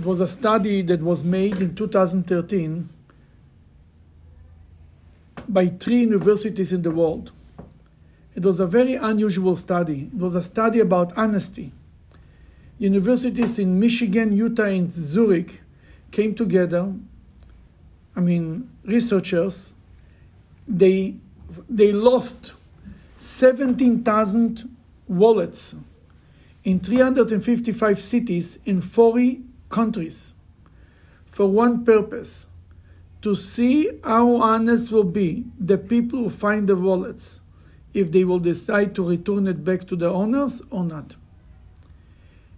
it was a study that was made in 2013 by three universities in the world. It was a very unusual study. It was a study about honesty. Universities in Michigan, Utah, and Zurich came together. I mean, researchers. They they lost 17,000 wallets in 355 cities in 40 countries for one purpose to see how honest will be the people who find the wallets if they will decide to return it back to the owners or not.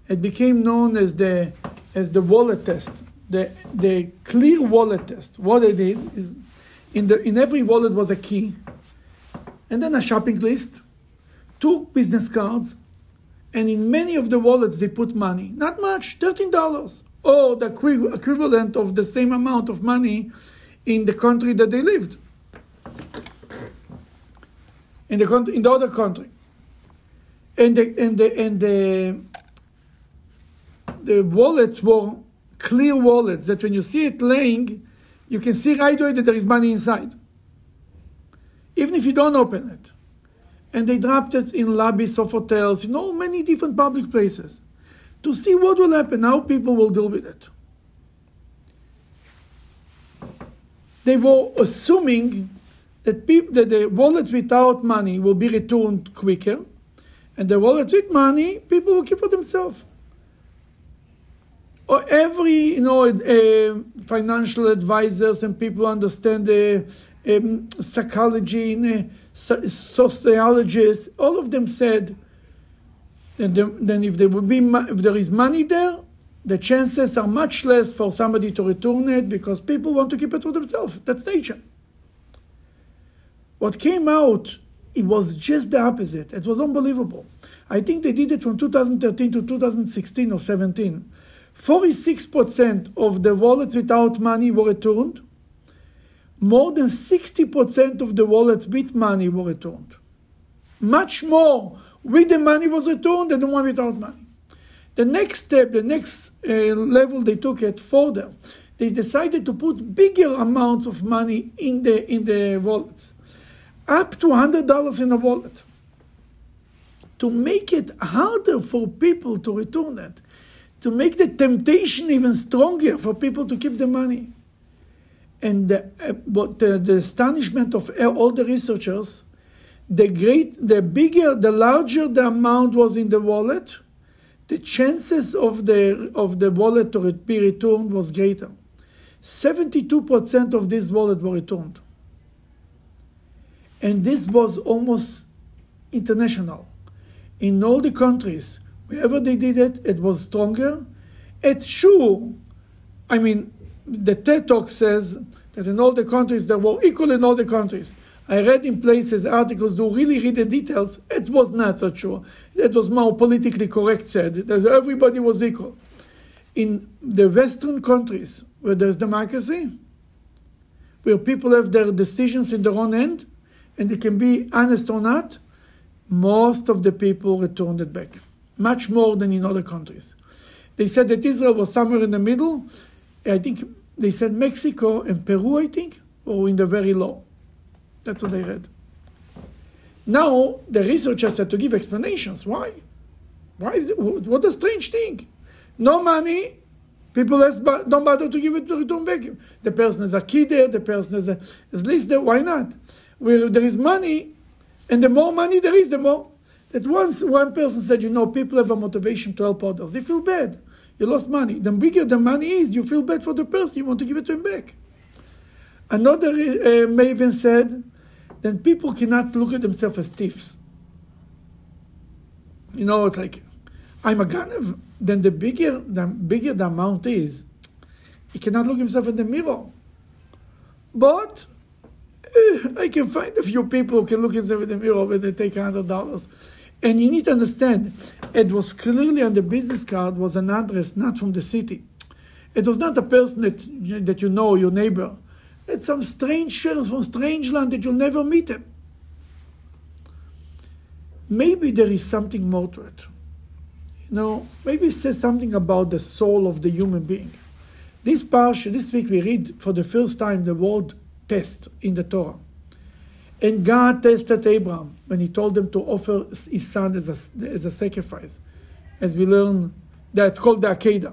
It became known as the as the wallet test, the the clear wallet test. What they did is in the in every wallet was a key, and then a shopping list, two business cards, and in many of the wallets they put money. Not much, thirteen dollars, or the equivalent of the same amount of money in the country that they lived in the country, in the other country. And the and the and the the wallets were clear wallets that when you see it laying, you can see right away that there is money inside. Even if you don't open it. And they dropped it in lobbies of hotels, in all many different public places, to see what will happen, how people will deal with it. They were assuming that, people, that the wallet without money will be returned quicker, and the wallet with money, people will keep for themselves. Or every you know uh, financial advisors and people understand the um, psychology and uh, sociologists, all of them said that then if there be if there is money there, the chances are much less for somebody to return it because people want to keep it for themselves. That's nature. What came out, it was just the opposite. It was unbelievable. I think they did it from 2013 to 2016 or 17. 46% of the wallets without money were returned. More than 60% of the wallets with money were returned. Much more with the money was returned than the one without money. The next step, the next uh, level they took it further, they decided to put bigger amounts of money in the in the wallets up to $100 in a wallet to make it harder for people to return it, to make the temptation even stronger for people to keep the money. And the, uh, the, the astonishment of all the researchers, the great, the bigger, the larger the amount was in the wallet, the chances of the of the wallet to be returned was greater. 72% of this wallet were returned. And this was almost international. In all the countries, wherever they did it, it was stronger. It's true. I mean, the TED Talk says that in all the countries, there were equal in all the countries. I read in places articles to really read the details. It was not so true. It was more politically correct said that everybody was equal. In the Western countries where there's democracy, where people have their decisions in their own hand, and they can be honest or not, most of the people returned it back, much more than in other countries. They said that Israel was somewhere in the middle. I think they said Mexico and Peru, I think, or in the very low. That's what I read. Now the researchers had to give explanations. Why? Why is it? What a strange thing. No money, people don't bother to give it to return back. The person is a kid there, the person is, a, is least there. Why not? where there is money, and the more money there is, the more. That once one person said, you know, people have a motivation to help others. They feel bad. You lost money. The bigger the money is, you feel bad for the person. You want to give it to him back. Another uh, maven said, then people cannot look at themselves as thieves. You know, it's like, I'm a ganav. Then the bigger the bigger the amount is, he cannot look himself in the mirror. But I can find a few people who can look inside the mirror when they take hundred dollars. And you need to understand, it was clearly on the business card was an address not from the city. It was not a person that, that you know, your neighbor. It's some strange fellow from strange land that you'll never meet him. Maybe there is something more to it. Now, maybe it says something about the soul of the human being. This parsha, this week, we read for the first time the word test in the Torah. And God tested Abraham when he told him to offer his son as a, as a sacrifice. As we learn, that's called the Akedah.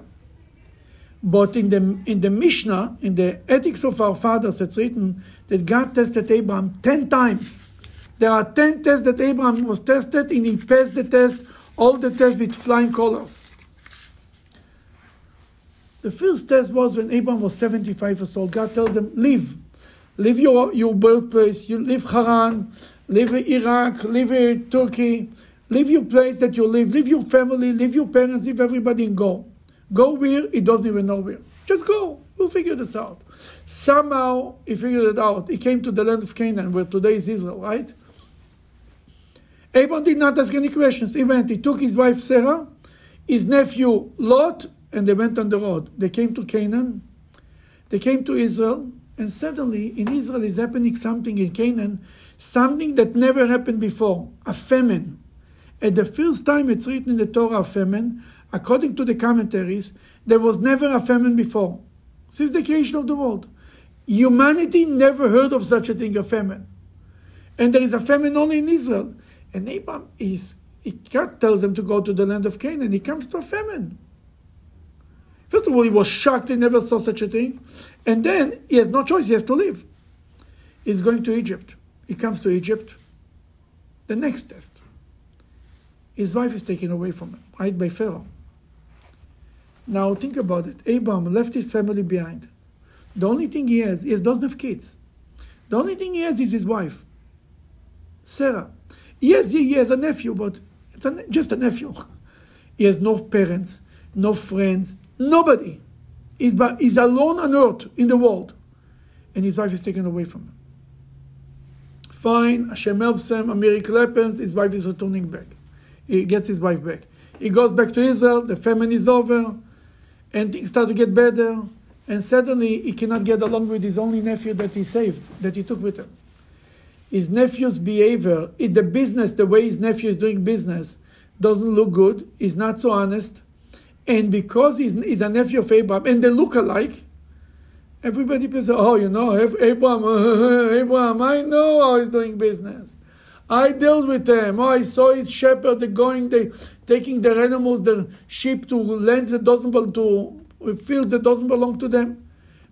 But in the, in the Mishnah, in the Ethics of Our Fathers, it's written that God tested Abraham 10 times. There are 10 tests that Abraham was tested, and he passed the test, all the tests with flying colors. The first test was when Abraham was 75 years old. God tells him, Leave. Leave your, your birthplace. You leave Haran, leave Iraq, leave Turkey, leave your place that you live, leave your family, leave your parents, leave everybody and go. Go where? He doesn't even know where. Just go. We'll figure this out. Somehow he figured it out. He came to the land of Canaan, where today is Israel, right? Abram did not ask any questions. He went. He took his wife Sarah, his nephew Lot, and they went on the road. They came to Canaan. They came to Israel, and suddenly in Israel is happening something in Canaan, something that never happened before a famine. At the first time it's written in the Torah, a famine, according to the commentaries, there was never a famine before, since the creation of the world. Humanity never heard of such a thing, a famine. And there is a famine only in Israel. And Abraham is, God tells him to go to the land of Canaan. He comes to a famine. First of all, he was shocked he never saw such a thing. And then he has no choice, he has to leave. He's going to Egypt. He comes to Egypt. The next test. His wife is taken away from him, right by Pharaoh. Now think about it. Abraham left his family behind. The only thing he has, he doesn't have kids. The only thing he has is his wife, Sarah. Yes, he has a nephew, but it's a, just a nephew. He has no parents, no friends, nobody. He's, he's alone on earth in the world. And his wife is taken away from him. Fine, Hashem helps him, a miracle happens, his wife is returning back. He gets his wife back. He goes back to Israel, the famine is over, and things start to get better. And suddenly he cannot get along with his only nephew that he saved, that he took with him. His nephew's behavior, the business, the way his nephew is doing business, doesn't look good. He's not so honest. And because he's, he's a nephew of Abraham and they look alike, everybody says, oh, you know, Abraham, Abraham, I know how he's doing business. I dealt with them. Oh, I saw his shepherds going, they taking their animals, their sheep to lands that doesn't belong to fields that doesn't belong to them.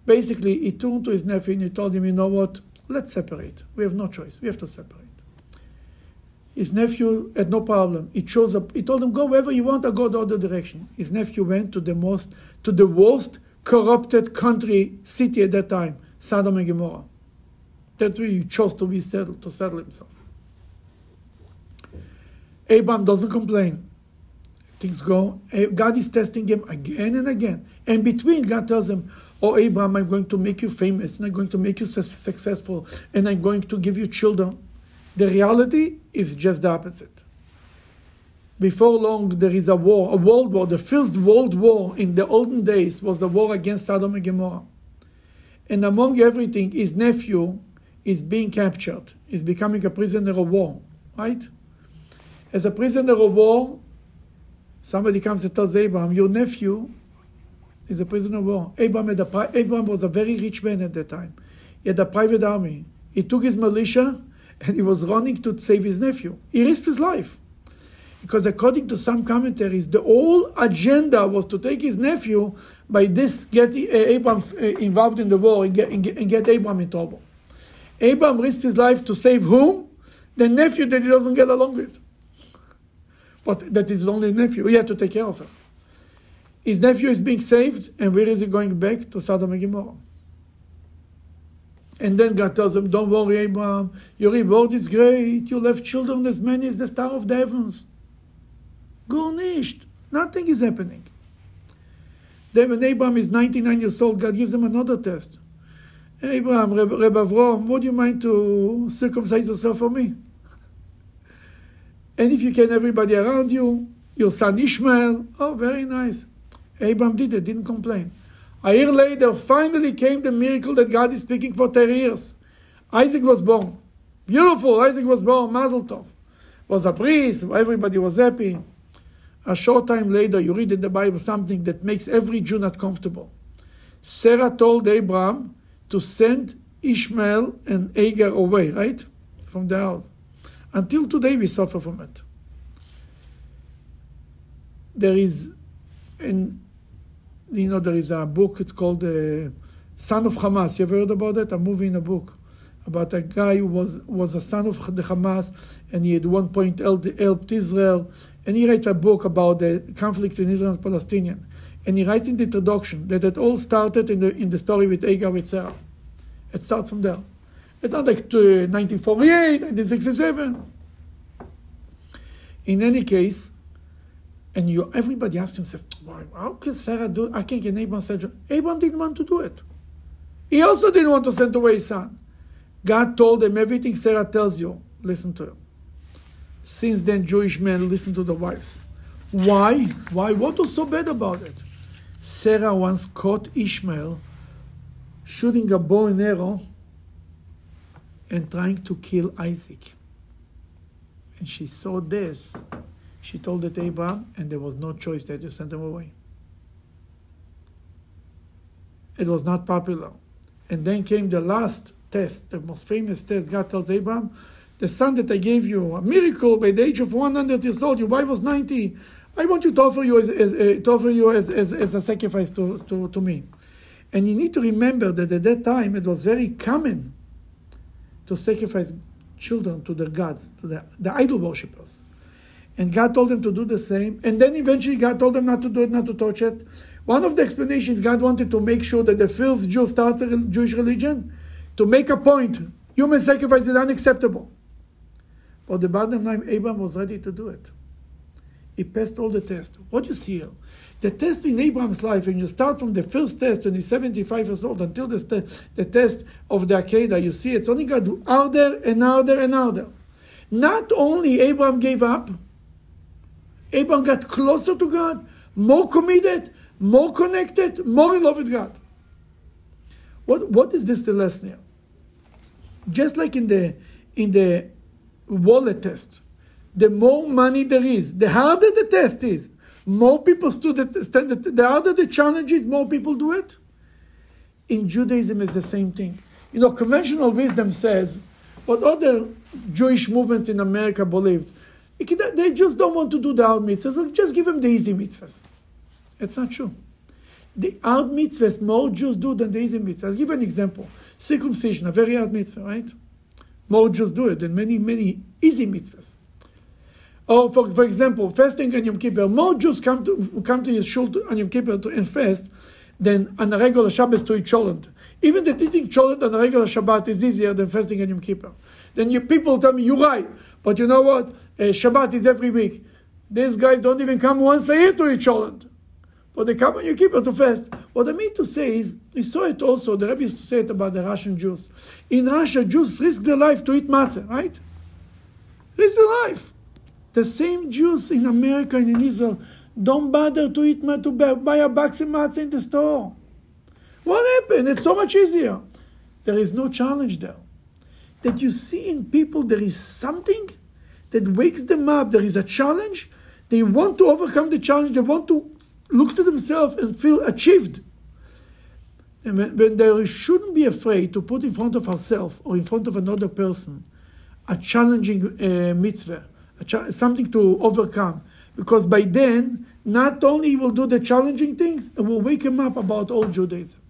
Basically, he turned to his nephew and he told him, you know what? Let's separate. We have no choice. We have to separate. His nephew had no problem. He chose up. He told him, "Go wherever you want. I'll go the other direction." His nephew went to the most, to the worst corrupted country city at that time, Sodom and Gomorrah. That's where he chose to be settled, to settle himself. Abraham doesn't complain. Things go. Eh, God is testing him again and again. And between, God tells him, Oh, Abraham, I'm going to make you famous, and I'm going to make you successful, and I'm going to give you children. The reality is just the opposite. Before long, there is a war, a world war. The first world war in the olden days was the war against Sodom and Gomorrah. And among everything, his nephew is being captured, is becoming a prisoner of war, right? As a prisoner of war, somebody comes and tells Abraham, Your nephew is a prisoner of war. Abraham, a, Abraham was a very rich man at that time. He had a private army. He took his militia and he was running to save his nephew. He risked his life. Because according to some commentaries, the whole agenda was to take his nephew by this, get uh, Abraham uh, involved in the war and get, and get, Abraham in trouble. Abraham risked his life to save whom? The nephew that he doesn't get along with. But that is his only nephew. He had to take care of him. His nephew is being saved, and where is he going back? To Sodom and Gomorrah. And then God tells him, Don't worry, Abraham, your reward is great. You'll have children as many as the star of the heavens. Go. Nothing is happening. Then when Abraham is 99 years old, God gives him another test. Abraham, Reb, Reb Avram, would you mind to circumcise yourself for me? And if you can, everybody around you, your son Ishmael, oh, very nice. Abraham did it, didn't complain. A year later, finally came the miracle that God is speaking for 10 years. Isaac was born. Beautiful, Isaac was born, Mazel Tov. Was a bris, everybody was happy. A short time later, you read in the Bible something that makes every Jew not comfortable. Sarah told Abraham to send Ishmael and Agar away, right? From the house. Until today, we suffer from it. There is, in, you know, there is a book, it's called uh, Son of Hamas. You ever heard about it? A movie in a book about a guy who was, was a son of the Hamas and he at one point helped Israel. And he writes a book about the conflict in Israel and Palestinian. And he writes in the introduction that it all started in the, in the story with Agar with Sarah. It starts from there. It's not like 1948, 1967. In any case, and you, everybody asked himself, "Why? how can Sarah do I can Abraham said, Abraham didn't want to do it. He also didn't want to send away his son. God told him everything Sarah tells you, listen to him. Since then, Jewish men listen to the wives. Why? Why? What was so bad about it? Sarah once caught Ishmael shooting a bow and arrow and trying to kill Isaac. And she saw this. She told it to and there was no choice. They just sent him away. It was not popular. And then came the last test, the most famous test. God tells Abraham, The son that I gave you, a miracle by the age of 100 years old, your wife was 90. I want you to offer you as, as uh, to offer you as, as, as a sacrifice to, to, to me. And you need to remember that at that time it was very common to sacrifice children to the gods, to the, the idol worshippers. And God told them to do the same. And then eventually God told them not to do it, not to touch it. One of the explanations God wanted to make sure that the first Jew starts a Jewish religion to make a point. Human sacrifice is unacceptable. But the bottom line, Abraham was ready to do it. He passed all the tests. What do you see here? The test in Abraham's life, when you start from the first test when he's 75 years old until the, the test of the Akedah, you see it's only got harder and harder and harder. Not only Abraham gave up, Abraham got closer to God, more committed, more connected, more in love with God. What, what is this the lesson here? Just like in the in the wallet test, the more money there is, the harder the test is more people stood the. The harder the challenge is, more people do it. In Judaism, it's the same thing. You know, conventional wisdom says what other Jewish movements in America believed. They just don't want to do the hard mitzvahs. Just give them the easy mitzvahs. It's not true. The hard mitzvahs more Jews do than the easy mitzvahs. I'll give an example. Circumcision, a very hard mitzvah, right? More Jews do it than many, many easy mitzvahs. Or for, for example, fasting on Yom Kippur, more Jews come to come to Yeshul on Yom Kippur to, and fast than on a regular Shabbos to eat cholent. Even that eating cholent on a regular Shabbat is easier than fasting on Yom Kippur. Then you, people tell me, you're right, but you know what? Uh, Shabbat is every week. These guys don't even come once a year to eat cholent. But they come on Yom Kippur to fast. What I mean to say is, we saw it also, the Rebbe used to say it about the Russian Jews. In Russia, Jews risk their life to eat matzah, right? Risk their life. The same Jews in America and in Israel don't bother to eat to buy a box of matzah in the store. What happened? It's so much easier. There is no challenge there. That you see in people there is something that wakes them up. There is a challenge. They want to overcome the challenge. They want to look to themselves and feel achieved. And when, when they shouldn't be afraid to put in front of ourselves or in front of another person a challenging uh, mitzvah something to overcome. Because by then, not only he will do the challenging things, it will wake him up about all Judaism.